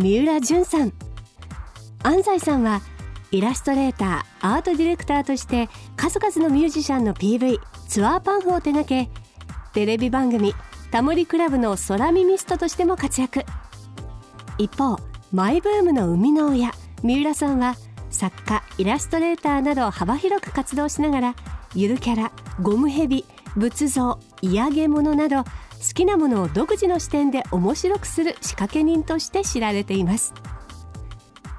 三浦淳さん。安西さんはイラストレーターアートディレクターとして数々のミュージシャンの PV ツアーパンフを手掛けテレビ番組「タモリクラブ」の空耳ストとしても活躍。一方マイブームの生みの親三浦さんは作家イラストレーターなど幅広く活動しながらゆるキャラゴムヘビ仏像嫌げ物など好きなものを独自の視点で面白くする仕掛け人として知られています。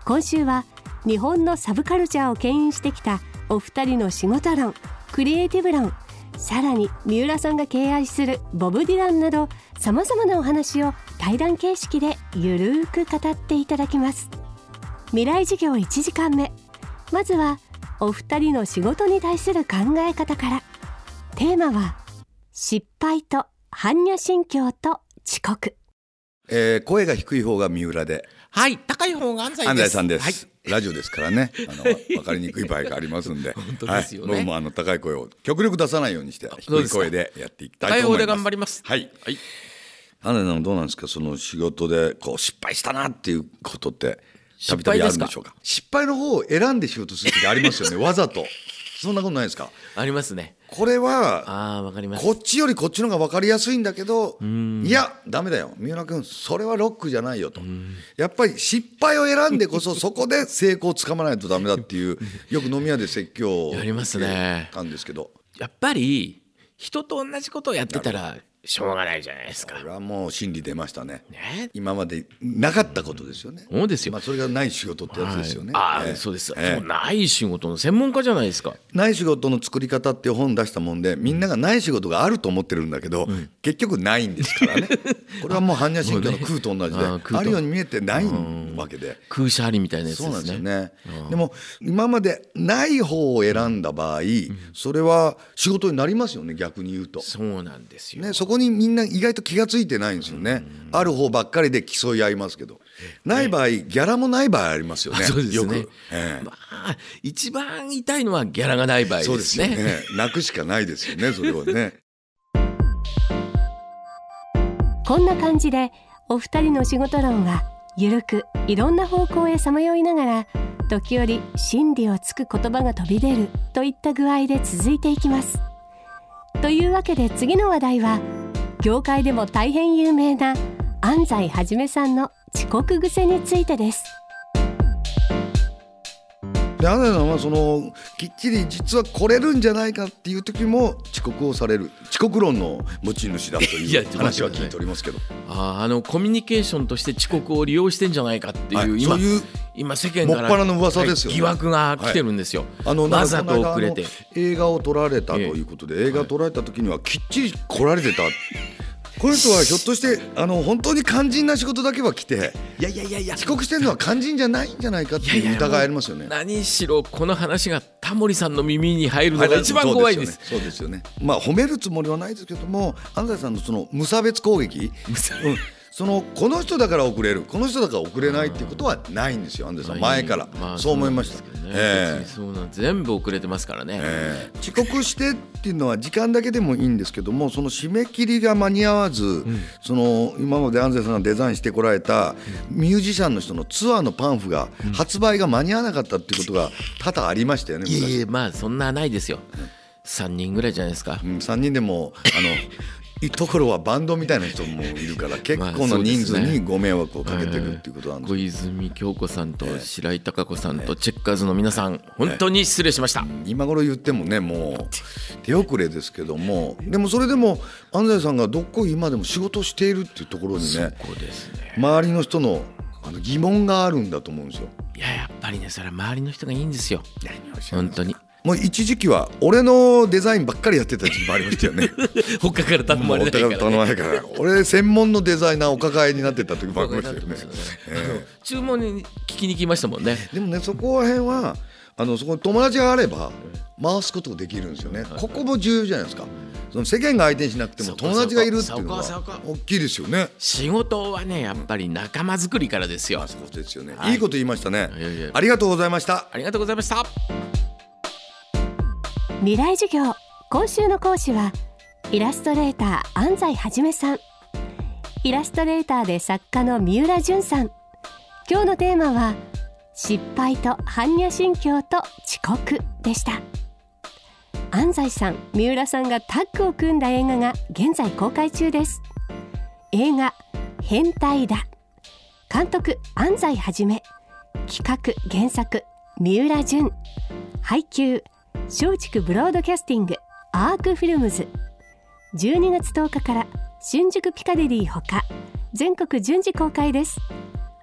今週は日本のサブカルチャーを牽引してきたお二人の仕事論クリエイティブ論さらに三浦さんが敬愛するボブ・ディランなどさまざまなお話を対談形式でゆるーく語っていただきます。未来授業1時間目。まずはお二人の仕事に対する考え方から。テーマは失敗と般若心経と遅刻。えー声が低い方が三浦で。はい、高い方が安西です。安西さんです、はい。ラジオですからね。あの分かりにくい場合がありますんで。本当ですよね。はい、僕もあの高い声を極力出さないようにして低い声でやっていきたいと思います。高い方で頑張ります。はい。はい。安西さんどうなんですか？その仕事でこう失敗したなっていうことってたび失たびあるんでしょうか？失敗の方を選んで仕事する時ありますよね。わざとそんなことないですか？ありますね。これはああ、わかります。こっちよりこっちの方が分かりやすいんだけどいやダメだよ。三浦君それはロックじゃないよと。やっぱり失敗を選んでこそそこで成功をつかまないとダメだっていう よく飲み屋で説教をやりますねたんですけど。やっぱり人と同じことをやってたらしょうがないじゃないですかこ。れはもう真理出ましたねね？今までなかったことですよねそうですよまあ、それがない仕事ってやつですよね、はいああ、ええそうです。ええそうない仕事の専門家じゃないですか。ない仕事の作り方っていう本出したもんでみんながない仕事があると思ってるんだけど、結局ないんですからね これはもう般若心経の空と同じで、ああるように見えてないわけで。空車ありみたいなやつそうなんでですすね。よね。でも今までない方を選んだ場合、それは仕事になりますよね逆に言うと。そうなんですよ。ね、そこにみんな意外と気が付いてないんですよね。ある方ばっかりで競い合いますけど、ない場合ギャラもない場合ありますよね。そうですよくね。ええまあ、一番痛いのはギャラがない場合ですね。そうですよね。泣くしかないですよねそれはね。こんな感じでお二人の仕事論はゆるくいろんな方向へさまよいながら時折真理をつく言葉が飛び出るといった具合で続いていきますというわけで次の話題は業界でも大変有名な安西はじめさんの遅刻癖についてです。で安西さんはそのきっちり実は来れるんじゃないかっていう時も遅刻をされる遅刻論の持ち主だという 話は聞いておりますけど。あーあのコミュニケーションとして遅刻を利用してんじゃないかっていう、はい今そういう今世間からもっぱらの噂ですよね。はい疑惑が来てるんですよ、あのわざと遅れて。映画を撮られたということで、映画を撮られた時にはきっちり来られてた、この人はひょっとしてあの本当に肝心な仕事だけは来ていやいやいやいや。遅刻してるのは肝心じゃないんじゃないかっていう疑いありますよね。何しろこの話がタモリさんの耳に入るのが一番怖いです。そうですよね。そうですよね。まあ褒めるつもりはないですけども安西さんのその無差別攻撃、うんそのこの人だから遅れるこの人だから遅れないっていうことはないんですよ安西さん。前から、まあそう思いました。えそうなん全部遅れてますからね、えー遅刻してっていうのは時間だけでもいいんですけどもその締め切りが間に合わず、その今まで安西さんがデザインしてこられたミュージシャンの人のツアーのパンフが発売が間に合わなかったっていうことが多々ありましたよね昔。いやいやまあそんなないですよ。3人ぐらいじゃないですか、うん、3人でもあの ところはバンドみたいな人もいるから結 まあ構な人数にご迷惑をかけてるっていうことなんです。小泉京子さんと白井貴子さんとチェッカーズの皆さん本当に失礼しました、今頃言ってもねもう手遅れですけども。でもそれでも安西さんがどっこい今でも仕事をしているっていうところにねね。周りの人のあの疑問があるんだと思うんですよ。いややっぱりねそれは周りの人がいいんですよ。本当にもう一時期は俺のデザインばっかりやってた時期もありましたよね。他から頼まれないから、ね、頼まれないから俺専門のデザイナーお抱えになってた時もありましたよね。注文に聞きに来ましたもんね。でもねそこら辺はあのそこに友達があれば回すことができるんですよね、ここも重要じゃないですか。その世間が相手にしなくても友達がいるっていうのは大きいですよね。仕事はねやっぱり仲間作りからですよ、そうですよね、はい、いいこと言いましたね。ありがとうございました。ありがとうございました未来授業今週の講師はイラストレーター安西はじめさんイラストレーターで作家の三浦淳さん。今日のテーマは失敗と般若心経と遅刻でした。安西さん三浦さんがタッグを組んだ映画が現在公開中です。映画変態だ。監督安西はじめ。企画原作三浦淳。配給松竹ブロードキャスティングアークフィルムズ。12月10日から新宿ピカデリーほか全国順次公開です。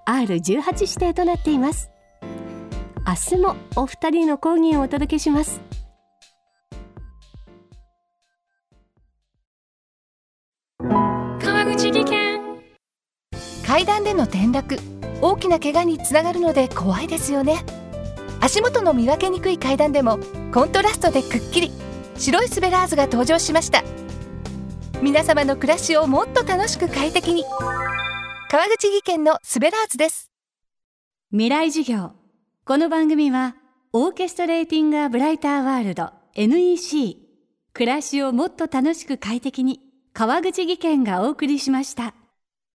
R18 指定となっています。明日もお二人の講義をお届けします。川口技研。階段での転落大きな怪我につながるので怖いですよね。足元の見分けにくい階段でもコントラストでくっきり白いスベラーズが登場しました。皆様の暮らしをもっと楽しく快適に。川口技研のスベラーズです。未来授業。この番組はオーケストレーティングアブライターワールド NEC 暮らしをもっと楽しく快適に川口技研がお送りしました。